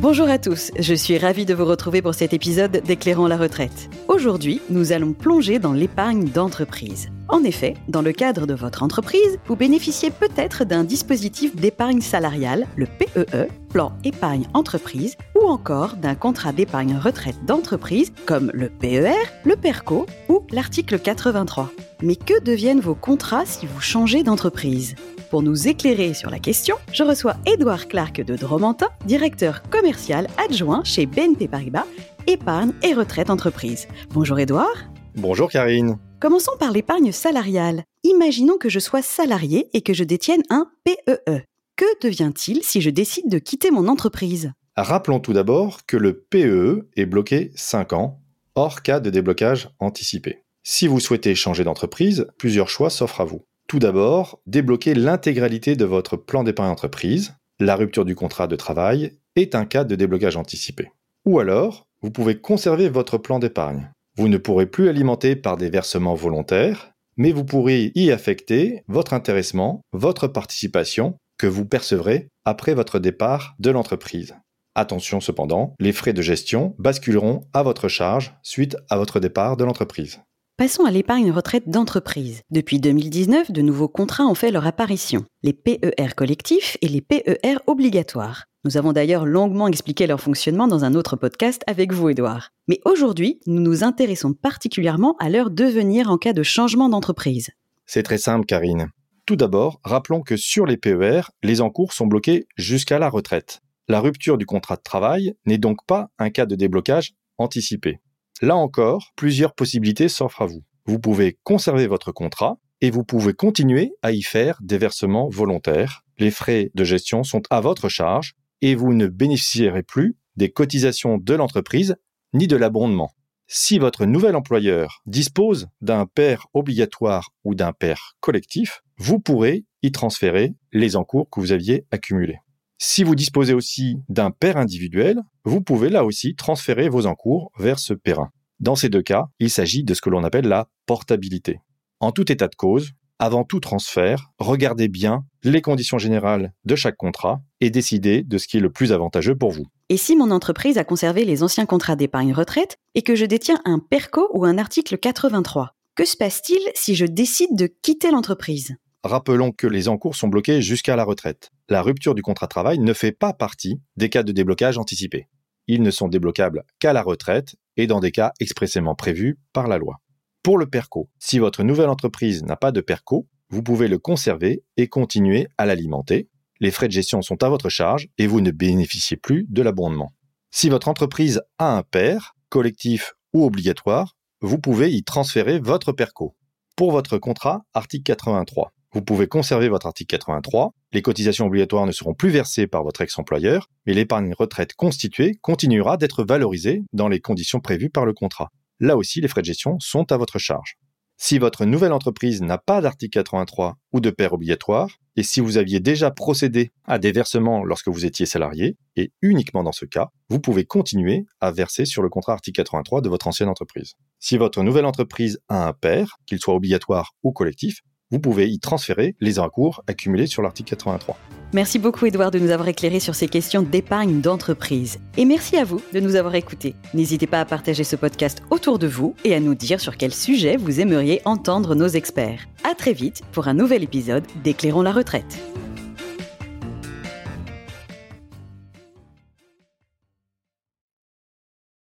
Bonjour à tous, je suis ravie de vous retrouver pour cet épisode d'Éclairant la retraite. Aujourd'hui, nous allons plonger dans l'épargne d'entreprise. En effet, dans le cadre de votre entreprise, vous bénéficiez peut-être d'un dispositif d'épargne salariale, le PEE, plan épargne entreprise, ou encore d'un contrat d'épargne retraite d'entreprise comme le PER, le PERCO ou l'article 83. Mais que deviennent vos contrats si vous changez d'entreprise? Pour nous éclairer sur la question, je reçois Édouard Clark de Dromantin, directeur commercial adjoint chez BNP Paribas, épargne et retraite entreprise. Bonjour Édouard. Bonjour Karine. Commençons par l'épargne salariale. Imaginons que je sois salarié et que je détienne un PEE. Que devient-il si je décide de quitter mon entreprise? Rappelons tout d'abord que le PEE est bloqué 5 ans, hors cas de déblocage anticipé. Si vous souhaitez changer d'entreprise, plusieurs choix s'offrent à vous. Tout d'abord, débloquer l'intégralité de votre plan d'épargne entreprise. La rupture du contrat de travail est un cas de déblocage anticipé. Ou alors, vous pouvez conserver votre plan d'épargne. Vous ne pourrez plus alimenter par des versements volontaires, mais vous pourrez y affecter votre intéressement, votre participation que vous percevrez après votre départ de l'entreprise. Attention cependant, les frais de gestion basculeront à votre charge suite à votre départ de l'entreprise. Passons à l'épargne retraite d'entreprise. Depuis 2019, de nouveaux contrats ont fait leur apparition, les PER collectifs et les PER obligatoires. Nous avons d'ailleurs longuement expliqué leur fonctionnement dans un autre podcast avec vous, Edouard. Mais aujourd'hui, nous nous intéressons particulièrement à leur devenir en cas de changement d'entreprise. C'est très simple, Karine. Tout d'abord, rappelons que sur les PER, les encours sont bloqués jusqu'à la retraite. La rupture du contrat de travail n'est donc pas un cas de déblocage anticipé. Là encore, plusieurs possibilités s'offrent à vous. Vous pouvez conserver votre contrat et vous pouvez continuer à y faire des versements volontaires. Les frais de gestion sont à votre charge et vous ne bénéficierez plus des cotisations de l'entreprise ni de l'abondement. Si votre nouvel employeur dispose d'un père obligatoire ou d'un père collectif, vous pourrez y transférer les encours que vous aviez accumulés. Si vous disposez aussi d'un père individuel, vous pouvez là aussi transférer vos encours vers ce périn. Dans ces deux cas, il s'agit de ce que l'on appelle la portabilité. En tout état de cause, avant tout transfert, regardez bien les conditions générales de chaque contrat et décidez de ce qui est le plus avantageux pour vous. Et si mon entreprise a conservé les anciens contrats d'épargne retraite et que je détiens un PERCO ou un article 83, que se passe-t-il si je décide de quitter l'entreprise? Rappelons que les encours sont bloqués jusqu'à la retraite. La rupture du contrat de travail ne fait pas partie des cas de déblocage anticipé. Ils ne sont débloquables qu'à la retraite et dans des cas expressément prévus par la loi. Pour le PERCO, si votre nouvelle entreprise n'a pas de PERCO, vous pouvez le conserver et continuer à l'alimenter. Les frais de gestion sont à votre charge et vous ne bénéficiez plus de l'abondement. Si votre entreprise a un PER, collectif ou obligatoire, vous pouvez y transférer votre PERCO. Pour votre contrat, article 83. Vous pouvez conserver votre article 83, les cotisations obligatoires ne seront plus versées par votre ex-employeur, mais l'épargne retraite constituée continuera d'être valorisée dans les conditions prévues par le contrat. Là aussi, les frais de gestion sont à votre charge. Si votre nouvelle entreprise n'a pas d'article 83 ou de paire obligatoire, et si vous aviez déjà procédé à des versements lorsque vous étiez salarié, et uniquement dans ce cas, vous pouvez continuer à verser sur le contrat article 83 de votre ancienne entreprise. Si votre nouvelle entreprise a un paire, qu'il soit obligatoire ou collectif, vous pouvez y transférer les encours accumulés sur l'article 83. Merci beaucoup Edouard de nous avoir éclairé sur ces questions d'épargne d'entreprise. Et merci à vous de nous avoir écoutés. N'hésitez pas à partager ce podcast autour de vous et à nous dire sur quel sujet vous aimeriez entendre nos experts. À très vite pour un nouvel épisode d'Éclairons la retraite.